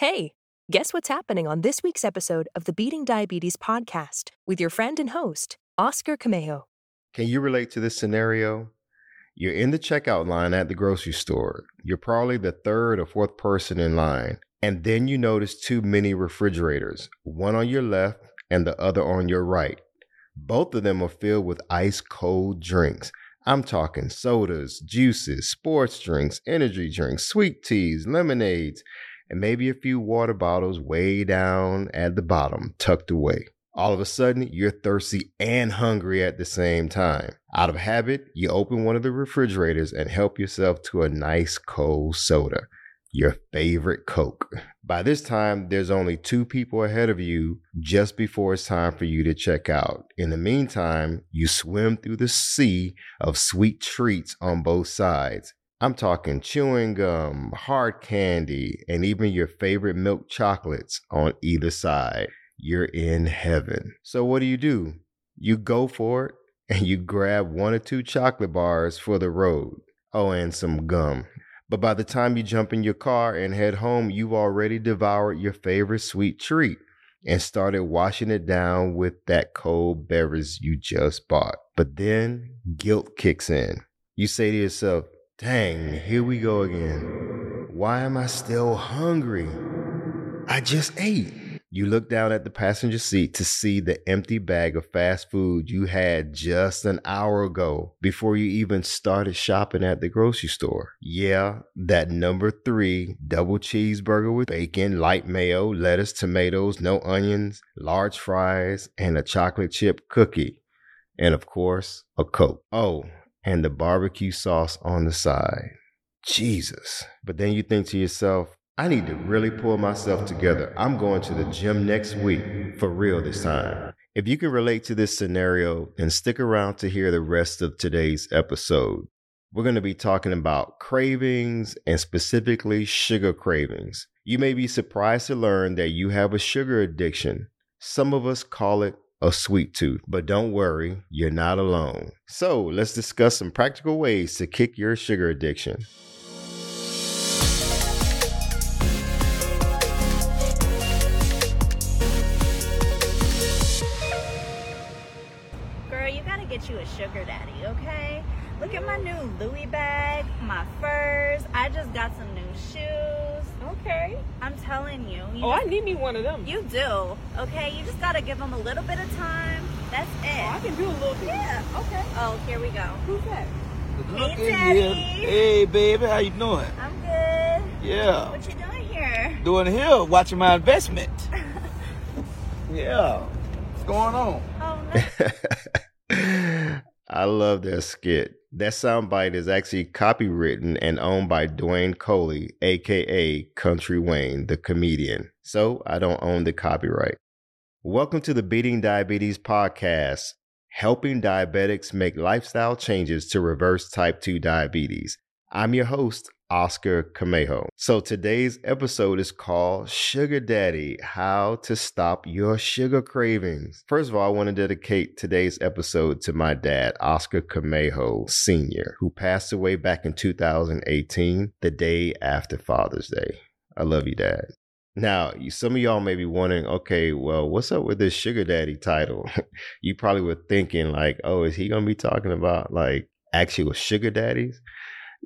Hey, guess what's happening on this week's episode of the Beating Diabetes podcast with your friend and host, Oscar Camejo. Can you relate to this scenario? You're in the checkout line at the grocery store. You're probably the third or fourth person in line. And then you notice two mini refrigerators, one on your left and the other on your right. Both of them are filled with ice cold drinks. I'm talking sodas, juices, sports drinks, energy drinks, sweet teas, lemonades, and maybe a few water bottles way down at the bottom, tucked away. All of a sudden, you're thirsty and hungry at the same time. Out of habit, you open one of the refrigerators and help yourself to a nice cold soda, your favorite Coke. By this time, there's only two people ahead of you just before it's time for you to check out. In the meantime, you swim through the sea of sweet treats on both sides. I'm talking chewing gum, hard candy, and even your favorite milk chocolates on either side. You're in heaven. So, what do you do? You go for it and you grab one or two chocolate bars for the road. Oh, and some gum. But by the time you jump in your car and head home, you've already devoured your favorite sweet treat and started washing it down with that cold beverage you just bought. But then guilt kicks in. You say to yourself, Dang, here we go again. Why am I still hungry? I just ate. You look down at the passenger seat to see the empty bag of fast food you had just an hour ago before you even started shopping at the grocery store. Yeah, that number three double cheeseburger with bacon, light mayo, lettuce, tomatoes, no onions, large fries, and a chocolate chip cookie. And of course, a Coke. Oh, and the barbecue sauce on the side. Jesus. But then you think to yourself, I need to really pull myself together. I'm going to the gym next week, for real this time. If you can relate to this scenario, then stick around to hear the rest of today's episode. We're going to be talking about cravings and specifically sugar cravings. You may be surprised to learn that you have a sugar addiction. Some of us call it a sweet tooth. But don't worry, you're not alone. So let's discuss some practical ways to kick your sugar addiction. Girl, you gotta get you a sugar daddy, okay? Look at my new Louis bag, my furs. I just got some new shoes. Okay. I'm telling you. you Oh, I need me one of them. You do, okay? You just gotta give them a little bit of time. That's it. Oh, I can do a little bit. Yeah. Okay. Oh, here we go. Who's that? Look Hey, at Daddy. you. Hey, baby, how you doing? I'm good. Yeah. What you doing here? Doing here, watching my investment. yeah. What's going on? Oh, no. I love that skit. That soundbite is actually copywritten and owned by Dwayne Coley, aka Country Wayne, the comedian. So I don't own the copyright. Welcome to the Beating Diabetes podcast, helping diabetics make lifestyle changes to reverse type 2 diabetes. I'm your host, Oscar Camejo. So today's episode is called Sugar Daddy How to Stop Your Sugar Cravings. First of all, I want to dedicate today's episode to my dad, Oscar Camejo Sr., who passed away back in 2018, the day after Father's Day. I love you, Dad. Now, some of y'all may be wondering, okay, well, what's up with this sugar daddy title? you probably were thinking, like, oh, is he going to be talking about like actual sugar daddies?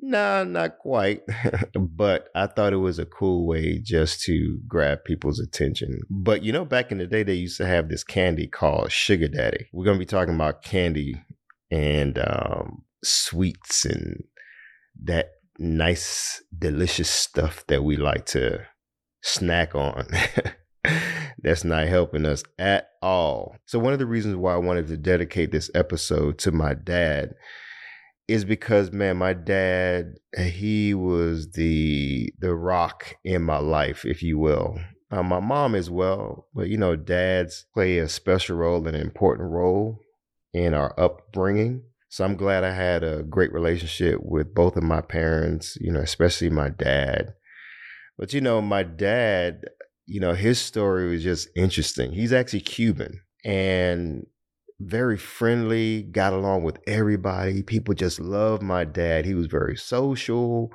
No, not quite. but I thought it was a cool way just to grab people's attention. But you know, back in the day, they used to have this candy called Sugar Daddy. We're going to be talking about candy and um, sweets and that nice, delicious stuff that we like to snack on. That's not helping us at all. So, one of the reasons why I wanted to dedicate this episode to my dad is because man my dad he was the the rock in my life if you will. Uh, my mom as well but you know dads play a special role and an important role in our upbringing. So i'm glad i had a great relationship with both of my parents you know especially my dad. But you know my dad you know his story was just interesting. He's actually cuban and very friendly, got along with everybody. People just loved my dad. He was very social.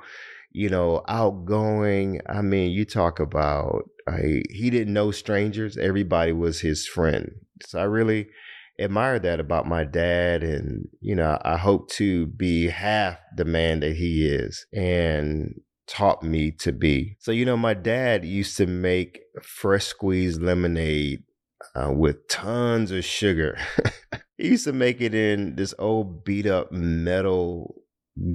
you know, outgoing. I mean, you talk about I, he didn't know strangers. Everybody was his friend. So I really admire that about my dad. And, you know, I hope to be half the man that he is and taught me to be. So, you know, my dad used to make fresh squeezed lemonade uh, with tons of sugar. he used to make it in this old beat up metal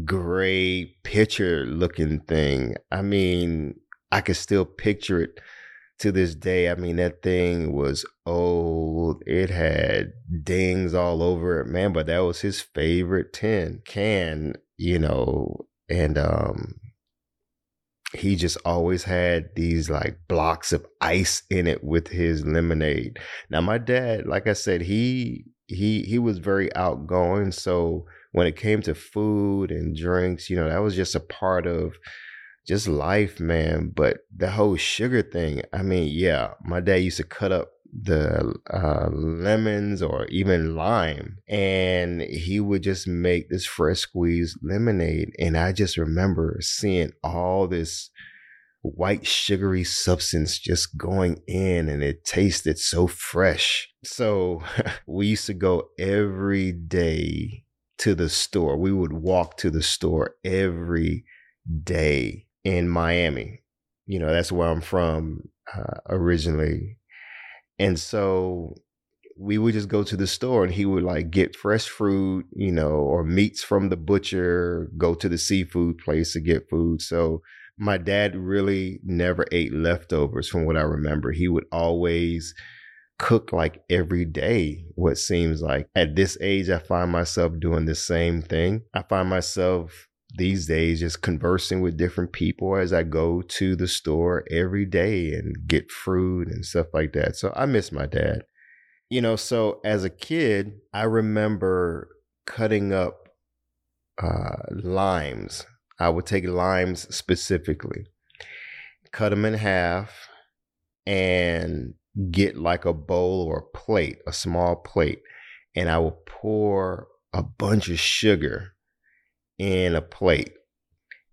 gray pitcher looking thing. I mean, I could still picture it to this day. I mean, that thing was old. It had dings all over it, man. But that was his favorite tin can, you know, and um, he just always had these like blocks of ice in it with his lemonade. Now, my dad, like I said, he he he was very outgoing, so when it came to food and drinks, you know, that was just a part of just life, man. But the whole sugar thing, I mean, yeah, my dad used to cut up the uh, lemons or even lime, and he would just make this fresh squeezed lemonade. And I just remember seeing all this white sugary substance just going in and it tasted so fresh. So we used to go every day to the store. We would walk to the store every day in Miami. You know, that's where I'm from uh, originally. And so we would just go to the store and he would like get fresh fruit, you know, or meats from the butcher, go to the seafood place to get food. So my dad really never ate leftovers from what I remember. He would always cook like every day, what seems like. At this age, I find myself doing the same thing. I find myself these days just conversing with different people as I go to the store every day and get fruit and stuff like that. So I miss my dad. You know, so as a kid, I remember cutting up uh, limes. I would take limes specifically, cut them in half, and get like a bowl or a plate, a small plate, and I would pour a bunch of sugar in a plate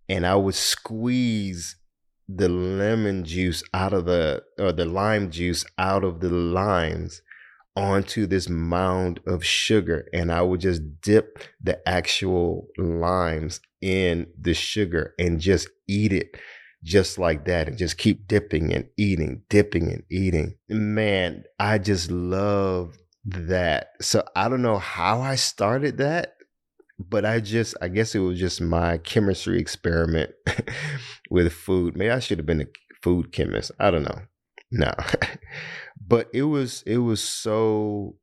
and I would squeeze the lemon juice out of the or the lime juice out of the limes onto this mound of sugar and I would just dip the actual limes in the sugar and just eat it just like that and just keep dipping and eating, dipping and eating. Man, I just love that. So I don't know how I started that but I just, I guess it was just my chemistry experiment with food. Maybe I should have been a food chemist. I don't know. No, but it was, it was so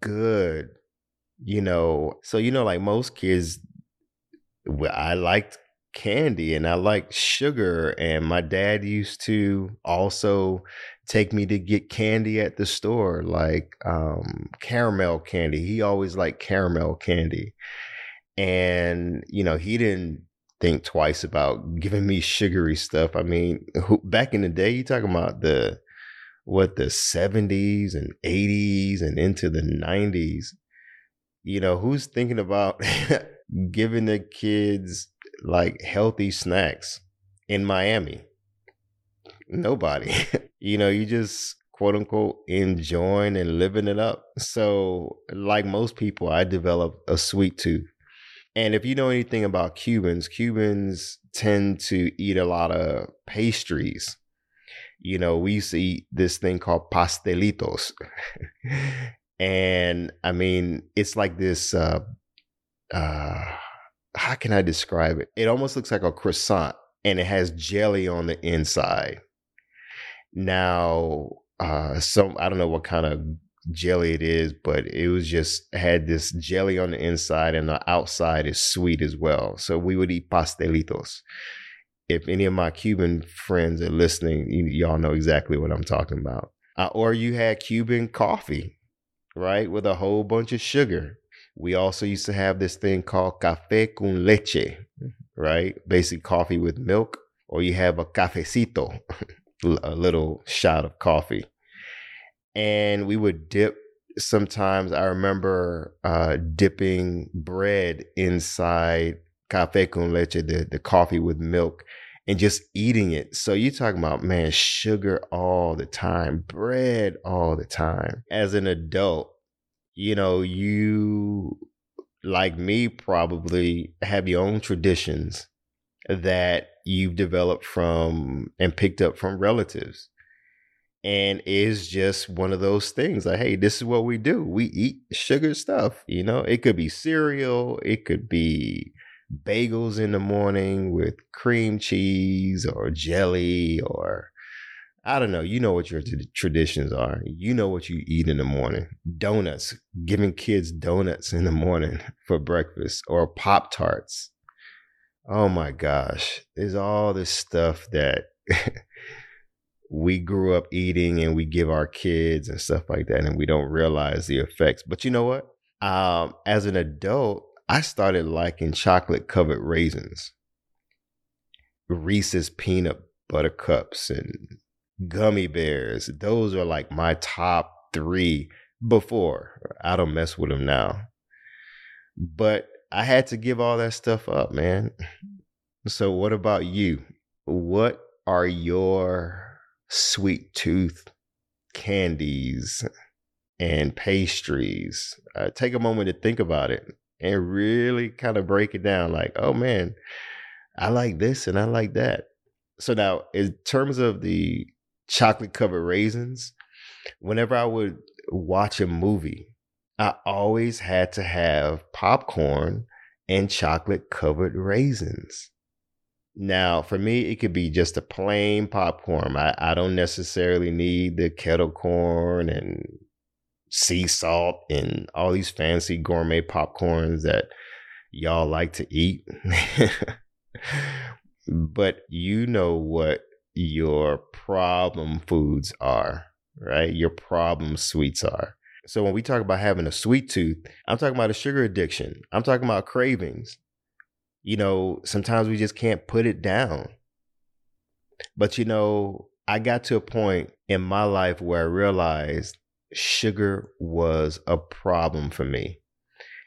good, you know. So, you know, like most kids, I liked candy and I liked sugar. And my dad used to also take me to get candy at the store, like um, caramel candy. He always liked caramel candy and you know he didn't think twice about giving me sugary stuff. I mean, who, back in the day, you talking about the what the 70s and 80s and into the 90s. You know, who's thinking about giving the kids like healthy snacks in Miami? Nobody. you know, you just quote unquote enjoying and living it up. So, like most people, I developed a sweet tooth. And if you know anything about Cubans, Cubans tend to eat a lot of pastries. You know, we used to eat this thing called pastelitos. and I mean, it's like this uh uh how can I describe it? It almost looks like a croissant and it has jelly on the inside. Now, uh some I don't know what kind of jelly it is, but it was just had this jelly on the inside and the outside is sweet as well. So we would eat pastelitos. If any of my Cuban friends are listening, y'all know exactly what I'm talking about. Uh, or you had Cuban coffee, right, with a whole bunch of sugar. We also used to have this thing called café con leche, right? Basic coffee with milk. Or you have a cafecito, a little shot of coffee and we would dip sometimes i remember uh, dipping bread inside cafe con leche, the, the coffee with milk, and just eating it. So you're talking about, man, sugar all the time, bread all the time. As an adult, you know, you, like me, probably have your own traditions that you've developed from and picked up from relatives. And is just one of those things like, hey, this is what we do. We eat sugar stuff. You know, it could be cereal, it could be bagels in the morning with cream cheese or jelly or I don't know. You know what your t- traditions are. You know what you eat in the morning. Donuts, giving kids donuts in the morning for breakfast or Pop Tarts. Oh my gosh. There's all this stuff that we grew up eating and we give our kids and stuff like that, and we don't realize the effects. But you know what? Um, as an adult, I started liking chocolate covered raisins, Reese's peanut butter cups, and gummy bears. Those are like my top three before. I don't mess with them now. But I had to give all that stuff up, man. So, what about you? What are your sweet tooth candies and pastries? Uh, take a moment to think about it and really kind of break it down like, oh man, I like this and I like that. So, now in terms of the chocolate covered raisins, whenever I would watch a movie, I always had to have popcorn and chocolate covered raisins. Now, for me, it could be just a plain popcorn. I, I don't necessarily need the kettle corn and sea salt and all these fancy gourmet popcorns that y'all like to eat. but you know what your problem foods are, right? Your problem sweets are. So when we talk about having a sweet tooth, I'm talking about a sugar addiction. I'm talking about cravings. You know, sometimes we just can't put it down. But you know, I got to a point in my life where I realized sugar was a problem for me.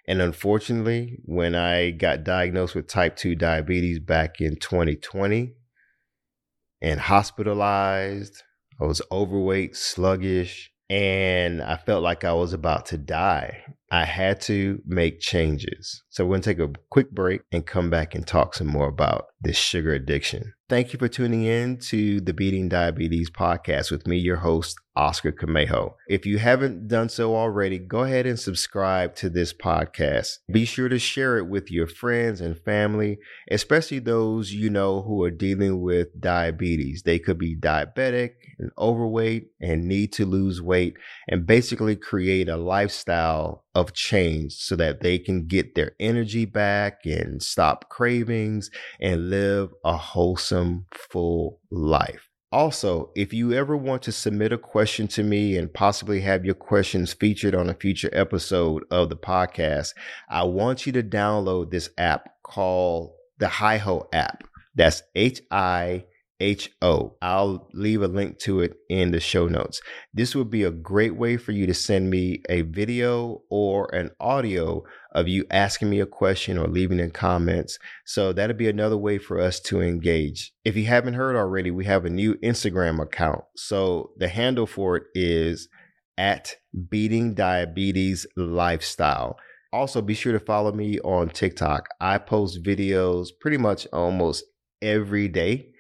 And unfortunately, when I got diagnosed with type 2 diabetes back in 2020 and hospitalized, I was overweight, sluggish, and I felt like I was about to die. I had to make changes. So we're going to take a quick break and come back and talk some more about this sugar addiction. Thank you for tuning in to the Beating Diabetes podcast with me, your host, Oscar Camejo. If you haven't done so already, go ahead and subscribe to this podcast. Be sure to share it with your friends and family, especially those you know who are dealing with diabetes. They could be diabetic and overweight and need to lose weight and basically create a lifestyle of change so that they can get their energy back and stop cravings and live a wholesome, full life. Also, if you ever want to submit a question to me and possibly have your questions featured on a future episode of the podcast, I want you to download this app called the HiHo app. That's H I H O. I'll leave a link to it in the show notes. This would be a great way for you to send me a video or an audio of you asking me a question or leaving in comments. So that'll be another way for us to engage. If you haven't heard already, we have a new Instagram account. So the handle for it is at Beating Diabetes Lifestyle. Also, be sure to follow me on TikTok. I post videos pretty much almost every day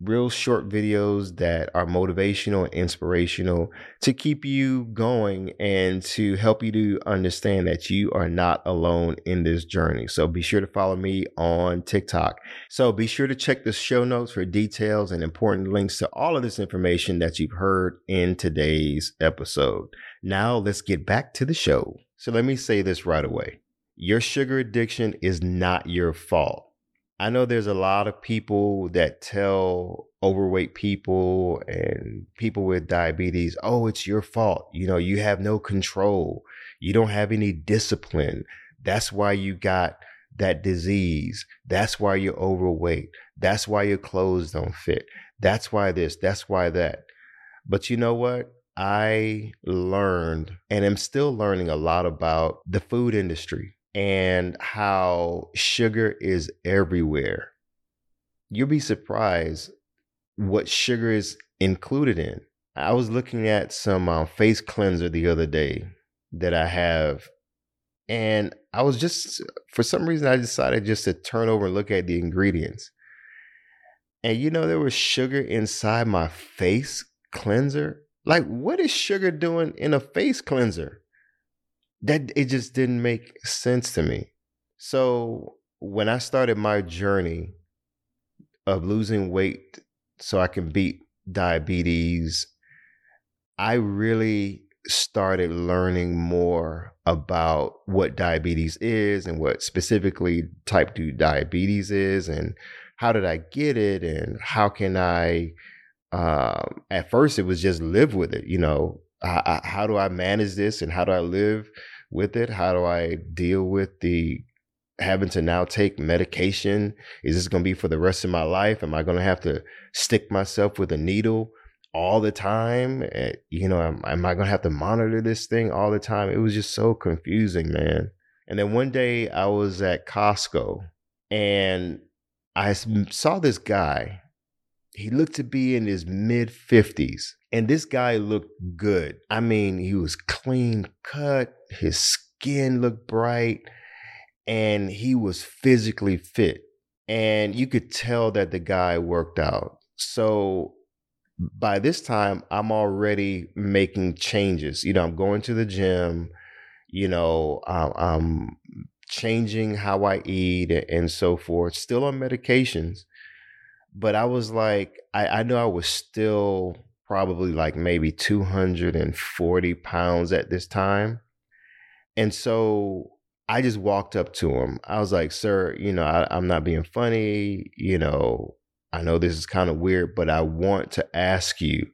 real short videos that are motivational and inspirational to keep you going and to help you to understand that you are not alone in this journey. So be sure to follow me on TikTok. So be sure to check the show notes for details and important links to all of this information that you've heard in today's episode. Now let's get back to the show. So let me say this right away. Your sugar addiction is not your fault I know there's a lot of people that tell overweight people and people with diabetes, oh, it's your fault. You know, you have no control. You don't have any discipline. That's why you got that disease. That's why you're overweight. That's why your clothes don't fit. That's why this, that's why that. But you know what? I learned and am still learning a lot about the food industry and how sugar is everywhere. You'll be surprised what sugar is included in. I was looking at some uh, face cleanser the other day that I have, and I was just, for some reason, I decided just to turn over and look at the ingredients. And you know, there was sugar inside my face cleanser. Like, what is sugar doing in a face cleanser? That it just didn't make sense to me. So, when I started my journey of losing weight so I can beat diabetes, I really started learning more about what diabetes is and what specifically type 2 diabetes is and how did I get it and how can I um, at first it was just live with it, you know, How do I manage this and how do I live with it? How do I deal with the having to now take medication? Is this going to be for the rest of my life? Am I going to have to stick myself with a needle all the time? Eh, you know, am, am I going to have to monitor this thing all the time? It was just so confusing, man. And then one day I was at Costco and I saw this guy. He looked to be in his mid 50s. And this guy looked good. I mean, he was clean cut, his skin looked bright, and he was physically fit. And you could tell that the guy worked out. So by this time, I'm already making changes. You know, I'm going to the gym, you know, um, I'm changing how I eat and so forth, still on medications. But I was like, I, I know I was still probably like maybe 240 pounds at this time. And so I just walked up to him. I was like, sir, you know, I, I'm not being funny. You know, I know this is kind of weird, but I want to ask you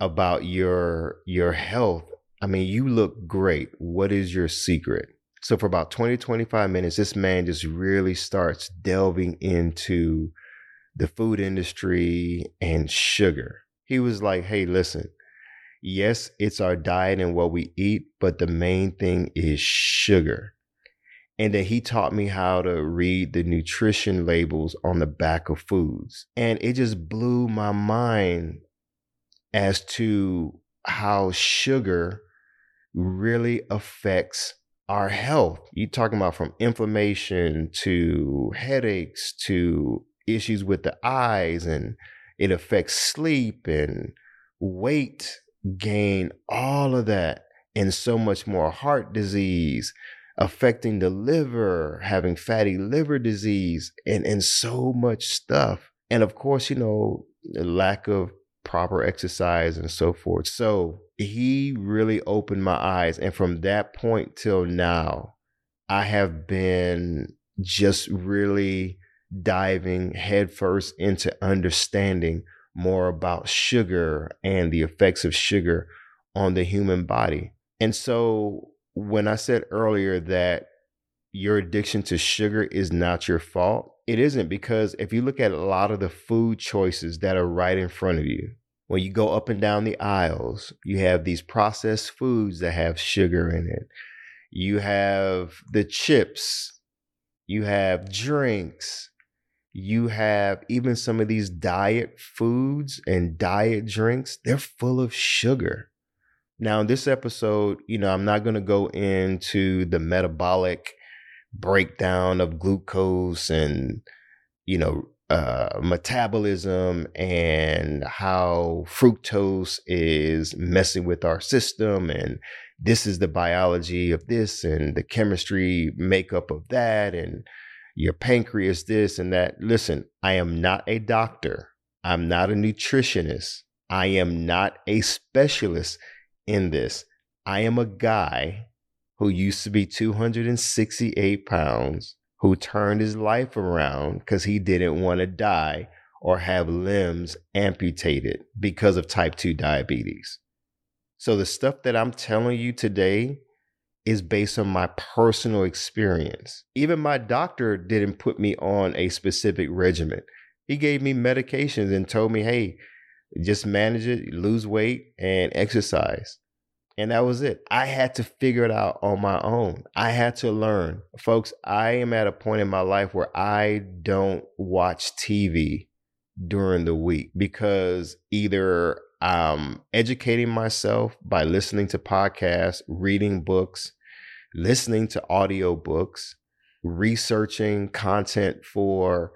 about your your health. I mean, you look great. What is your secret? So for about 20, 25 minutes, this man just really starts delving into the food industry and sugar. He was like, hey, listen, yes, it's our diet and what we eat, but the main thing is sugar. And then he taught me how to read the nutrition labels on the back of foods. And it just blew my mind as to how sugar really affects our health. You're talking about from inflammation to headaches to issues with the eyes and it affects sleep and weight gain, all of that and so much more heart disease affecting the liver, having fatty liver disease and and so much stuff. And of course, you know, lack of proper exercise and so forth. So he really opened my eyes. And from that point till now, I have been just really diving headfirst into understanding more about sugar and the effects of sugar on the human body. And so when I said earlier that your addiction to sugar is not your fault, it isn't because if you look at a lot of the food choices that are right in front of you, when you go up and down the aisles, you have these processed foods that have sugar in it. You have the chips, you have drinks, you have even some of these diet foods and diet drinks, they're full of sugar. Now, in this episode, you know, I'm not going to go into the metabolic breakdown of glucose and, you know, uh, metabolism and how fructose is messing with our system and this is the biology of this and the chemistry makeup of that and your pancreas this and that. Listen i am not a doctor. I'm not a nutritionist. I am not a specialist in this. I am a guy who used to be 268 pounds who turned his life around because he didn't want to die or have limbs amputated because of type 2 diabetes. So, the stuff that I'm telling you today is based on my personal experience. Even my doctor didn't put me on a specific regimen. He gave me medications and told me, hey, just manage it, lose weight, and exercise. And that was it. I had to figure it out on my own. I had to learn. Folks, I am at a point in my life where I don't watch TV during the week because either I'm educating myself by listening to podcasts, reading books, listening to audio books, researching content for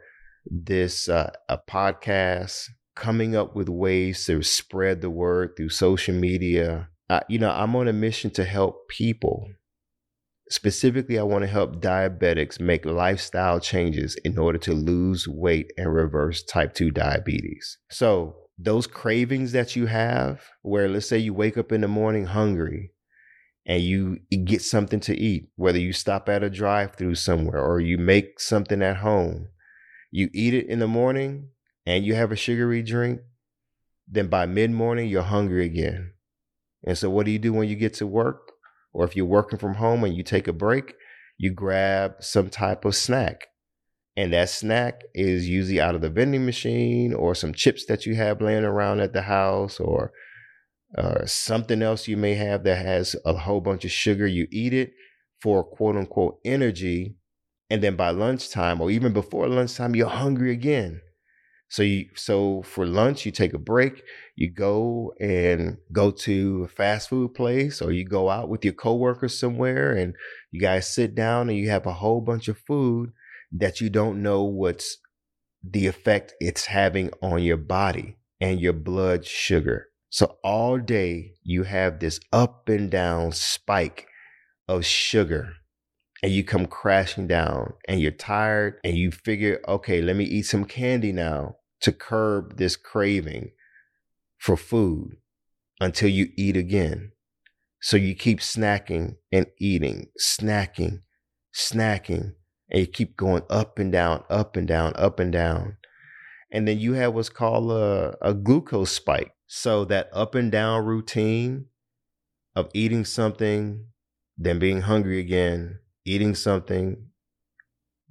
this uh, a podcast, coming up with ways to spread the word through social media, I, you know, I'm on a mission to help people. Specifically, I want to help diabetics make lifestyle changes in order to lose weight and reverse type 2 diabetes. So, those cravings that you have, where let's say you wake up in the morning hungry and you get something to eat, whether you stop at a drive through somewhere or you make something at home, you eat it in the morning and you have a sugary drink, then by mid morning, you're hungry again. And so, what do you do when you get to work? Or if you're working from home and you take a break, you grab some type of snack. And that snack is usually out of the vending machine or some chips that you have laying around at the house or uh, something else you may have that has a whole bunch of sugar. You eat it for quote unquote energy. And then by lunchtime or even before lunchtime, you're hungry again. So you so for lunch you take a break, you go and go to a fast food place or you go out with your coworkers somewhere and you guys sit down and you have a whole bunch of food that you don't know what's the effect it's having on your body and your blood sugar. So all day you have this up and down spike of sugar and you come crashing down and you're tired and you figure, okay, let me eat some candy now to curb this craving for food until you eat again. So you keep snacking and eating, snacking, snacking, and you keep going up and down, up and down, up and down. And then you have what's called a, a glucose spike. So that up and down routine of eating something, then being hungry again, eating something,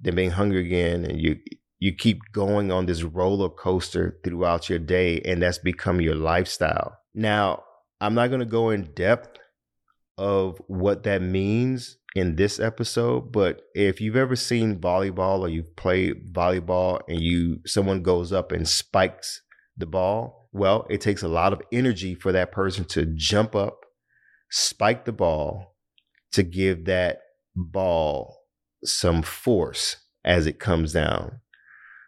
then being hungry again, and you you keep going on this roller coaster throughout your day, and that's become your lifestyle. Now, I'm not going to go in depth of what that means in this episode, but if you've ever seen volleyball or you've played volleyball and you someone goes up and spikes the ball, well, it takes a lot of energy for that person to jump up, spike the ball to give that ball some force as it comes down.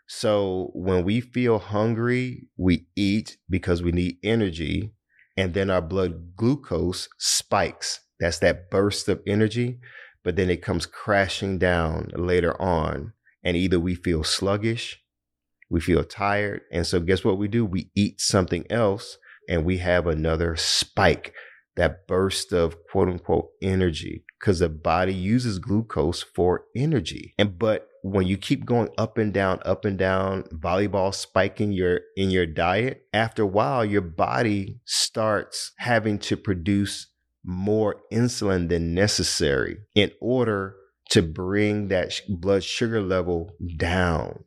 So when we feel hungry, we eat because we need energy, and then our blood glucose spikes. That's that burst of energy, but then it comes crashing down later on. And either we feel sluggish, we feel tired. And so, guess what we do? We eat something else and we have another spike, that burst of quote unquote energy, because the body uses glucose for energy. And but when you keep going up and down, up and down, volleyball spiking your in your diet, after a while, your body starts having to produce more insulin than necessary in order to bring that blood sugar level down.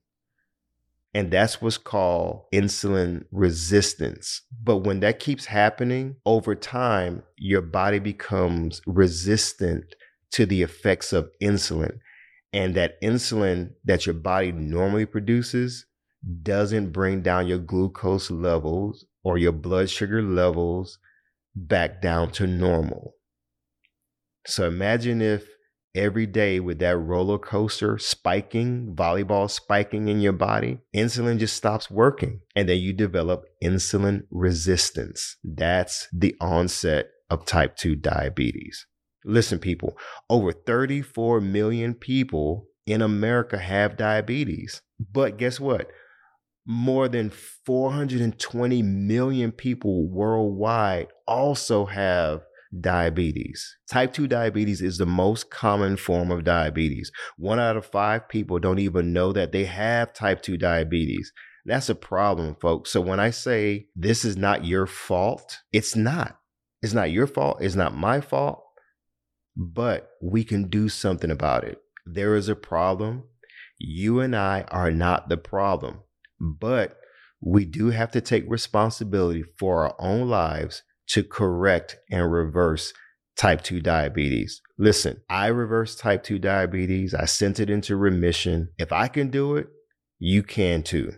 And that's what's called insulin resistance. But when that keeps happening over time, your body becomes resistant to the effects of insulin and that insulin that your body normally produces doesn't bring down your glucose levels or your blood sugar levels back down to normal. So imagine if every day with that roller coaster spiking, volleyball spiking in your body, insulin just stops working and then you develop insulin resistance. That's the onset of type 2 diabetes. Listen, people, over 34 million people in America have diabetes. But guess what? More than 420 million people worldwide also have diabetes. Type 2 diabetes is the most common form of diabetes. One out of five people don't even know that they have type 2 diabetes. That's a problem, folks. So when I say this is not your fault, it's not. It's not your fault. It's not my fault but we can do something about it. There is a problem. You and I are not the problem, but we do have to take responsibility for our own lives to correct and reverse type 2 diabetes. Listen, I reversed type 2 diabetes. I sent it into remission. If I can do it, you can too.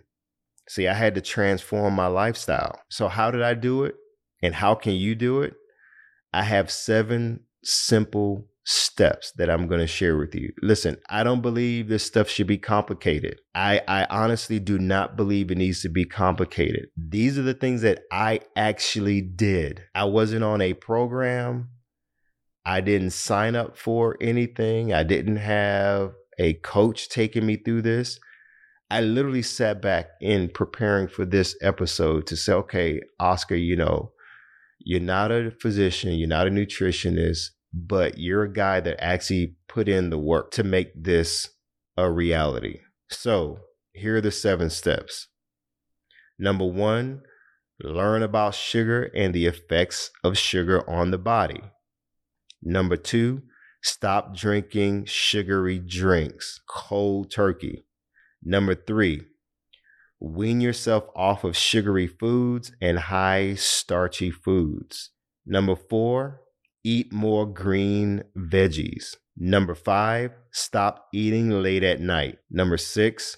See, I had to transform my lifestyle. So, how did I do it? And how can you do it? I have seven simple steps that I'm going to share with you. Listen, I don't believe this stuff should be complicated. I, I honestly do not believe it needs to be complicated. These are the things that I actually did. I wasn't on a program. I didn't sign up for anything. I didn't have a coach taking me through this. I literally sat back in preparing for this episode to say, okay, Oscar, you know, you're not a physician, you're not a nutritionist, but you're a guy that actually put in the work to make this a reality. So here are the seven steps. Number one, learn about sugar and the effects of sugar on the body. Number two, stop drinking sugary drinks, cold turkey. Number three, wean yourself off of sugary foods and high starchy foods. Number four, eat more green veggies. Number five, stop eating late at night. Number six,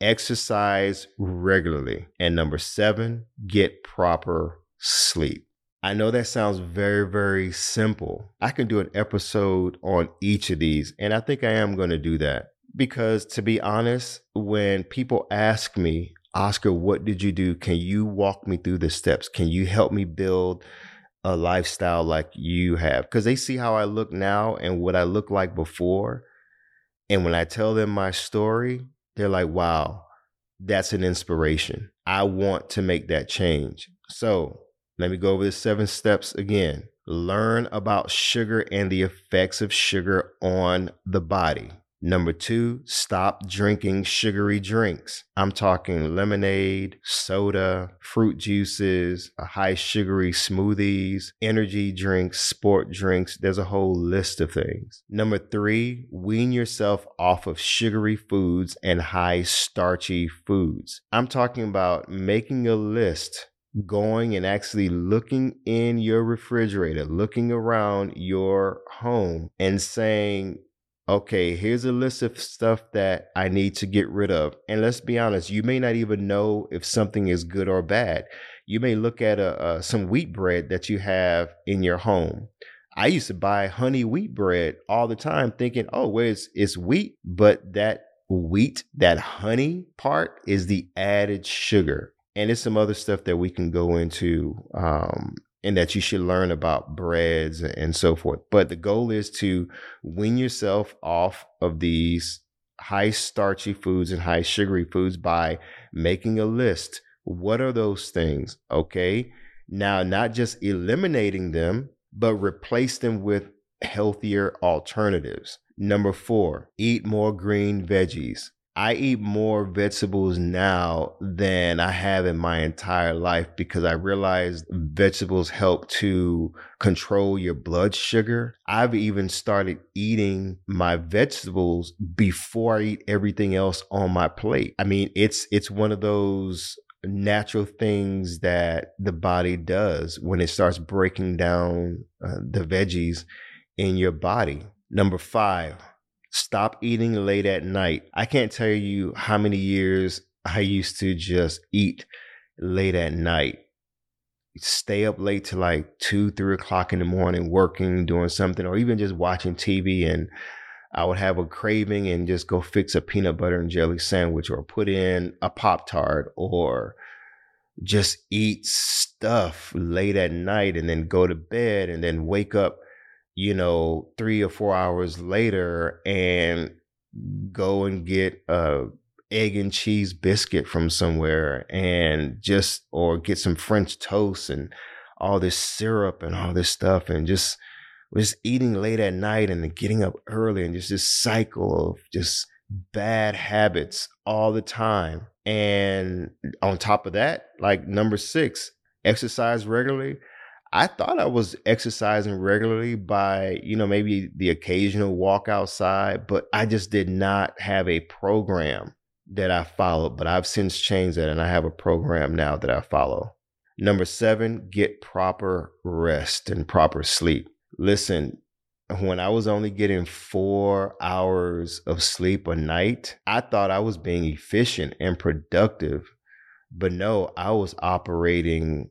exercise regularly. And number seven, get proper sleep. I know that sounds very, very simple. I can do an episode on each of these, and I think I am going to do that. Because to be honest, when people ask me, Oscar, what did you do? Can you walk me through the steps? Can you help me build a lifestyle like you have? Because they see how I look now and what I looked like before. And when I tell them my story, they're like, wow, that's an inspiration. I want to make that change. So let me go over the seven steps again. Learn about sugar and the effects of sugar on the body. Number two, stop drinking sugary drinks. I'm talking lemonade, soda, fruit juices, high sugary smoothies, energy drinks, sport drinks. There's a whole list of things. Number three, wean yourself off of sugary foods and high starchy foods. I'm talking about making a list going and actually looking in your refrigerator, looking around your home and saying, okay, here's a list of stuff that I need to get rid of. And let's be honest, you may not even know if something is good or bad. You may look at a, a some wheat bread that you have in your home. I used to buy honey wheat bread all the time, thinking, oh, well, it's, it's wheat, but that wheat, that honey part is the added sugar and it's some other stuff that we can go into um, and that you should learn about breads and so forth. But the goal is to wean yourself off of these high starchy foods and high sugary foods by making a list. What are those things? Okay. Now, not just eliminating them, but replace them with healthier alternatives. Number four, eat more green veggies. I eat more vegetables now than I have in my entire life because I realized vegetables help to control your blood sugar. I've even started eating my vegetables before I eat everything else on my plate. I mean, it's it's one of those natural things that the body does when it starts breaking down uh, the veggies in your body. Number 5, stop eating late at night. I can't tell you how many years I used to just eat late at night. Stay up late to like two, three o'clock in the morning, working, doing something, or even just watching TV. And I would have a craving and just go fix a peanut butter and jelly sandwich or put in a Pop Tart or just eat stuff late at night and then go to bed and then wake up you know, three or four hours later and go and get a egg and cheese biscuit from somewhere and just or get some French toast and all this syrup and all this stuff and just just eating late at night and getting up early and just this cycle of just bad habits all the time. And on top of that, like number six, exercise regularly. I thought I was exercising regularly by, you know, maybe the occasional walk outside, but I just did not have a program that I followed. But I've since changed that and I have a program now that I follow. Number seven, get proper rest and proper sleep. Listen, when I was only getting four hours of sleep a night, I thought I was being efficient and productive. But no, I was operating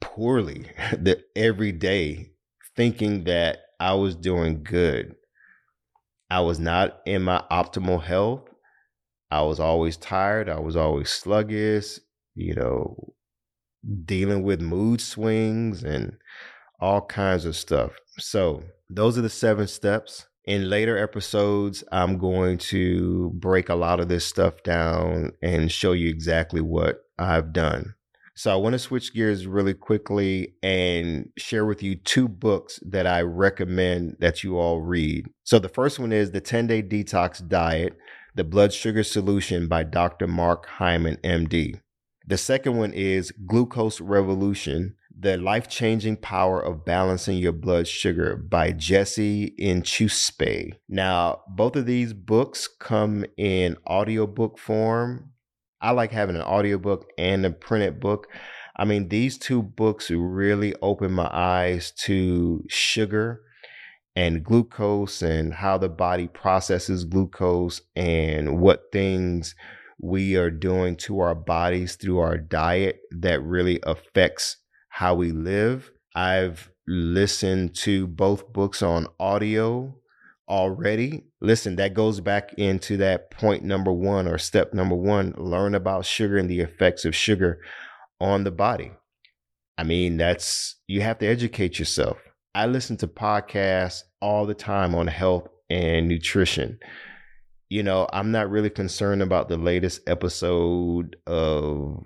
poorly the, every day, thinking that I was doing good. I was not in my optimal health. I was always tired. I was always sluggish, you know, dealing with mood swings and all kinds of stuff. So, those are the seven steps. In later episodes, I'm going to break a lot of this stuff down and show you exactly what I've done. So, I want to switch gears really quickly and share with you two books that I recommend that you all read. So, the first one is The 10 Day Detox Diet The Blood Sugar Solution by Dr. Mark Hyman, MD. The second one is Glucose Revolution The Life Changing Power of Balancing Your Blood Sugar by Jesse Inchauspé. Now, both of these books come in audiobook form. I like having an audiobook and a printed book. I mean, these two books really open my eyes to sugar and glucose and how the body processes glucose and what things we are doing to our bodies through our diet that really affects how we live. I've listened to both books on audio already. Listen, that goes back into that point number one or step number one learn about sugar and the effects of sugar on the body. I mean, that's you have to educate yourself. I listen to podcasts all the time on health and nutrition you know, I'm not really concerned about the latest episode of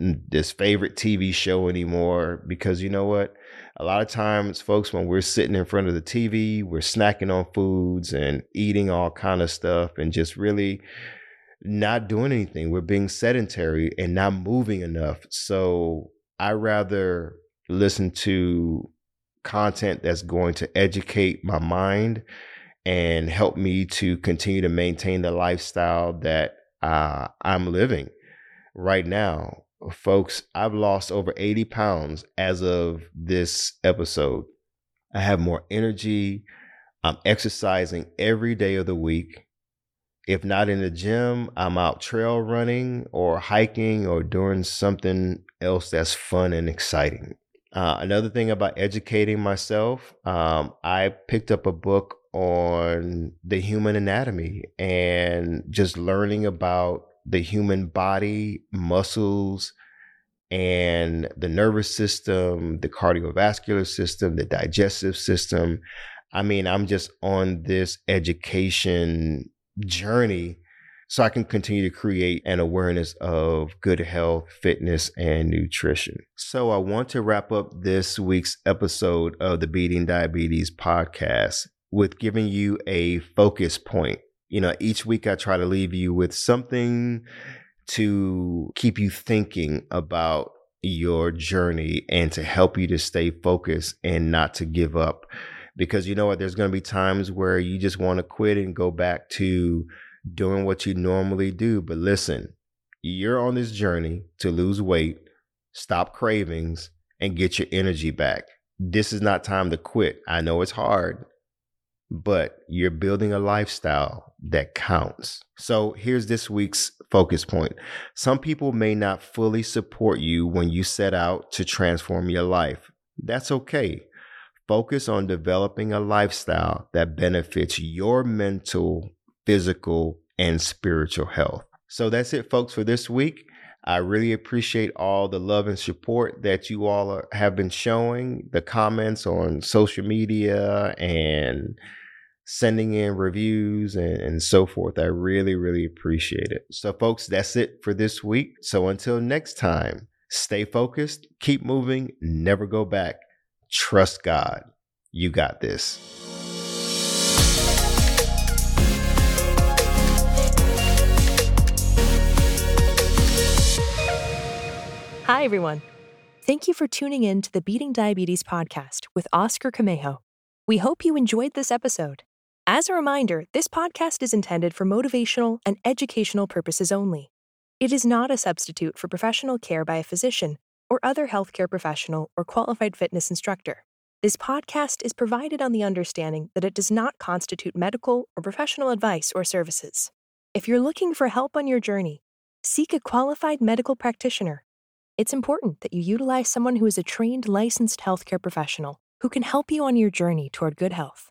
mm, this favorite TV show anymore because you know what? A lot of times, folks, when we're sitting in front of the TV, we're snacking on foods and eating all kind of stuff and just really not doing anything. We're being sedentary and not moving enough. So I rather listen to content that's going to educate my mind and help me to continue to maintain the lifestyle that uh, I'm living right now. Folks, I've lost over 80 pounds as of this episode. I have more energy. I'm exercising every day of the week. If not in the gym, I'm out trail running or hiking or doing something else that's fun and exciting. Uh, another thing about educating myself, um, I picked up a book on the human anatomy and just learning about the human body, muscles, and the nervous system, the cardiovascular system, the digestive system. I mean, I'm just on this education journey so I can continue to create an awareness of good health, fitness, and nutrition. So I want to wrap up this week's episode of the Beating Diabetes podcast with giving you a focus point. You know, each week I try to leave you with something to keep you thinking about your journey and to help you to stay focused and not to give up. Because you know what? There's going to be times where you just want to quit and go back to doing what you normally do. But listen, you're on this journey to lose weight, stop cravings, and get your energy back. This is not time to quit. I know it's hard but you're building a lifestyle that counts. So here's this week's focus point. Some people may not fully support you when you set out to transform your life. That's okay. Focus on developing a lifestyle that benefits your mental, physical, and spiritual health. So that's it, folks, for this week. I really appreciate all the love and support that you all are, have been showing, the comments on social media and sending in reviews and, and so forth. I really, really appreciate it. So, folks, that's it for this week. So, until next time, stay focused, keep moving, never go back. Trust God. You got this. Hi, everyone. Thank you for tuning in to the Beating Diabetes podcast with Oscar Camejo. We hope you enjoyed this episode. As a reminder, this podcast is intended for motivational and educational purposes only. It is not a substitute for professional care by a physician or other healthcare professional or qualified fitness instructor. This podcast is provided on the understanding that it does not constitute medical or professional advice or services. If you're looking for help on your journey, seek a qualified medical practitioner. It's important that you utilize someone who is a trained licensed healthcare professional who can help you on your journey toward good health.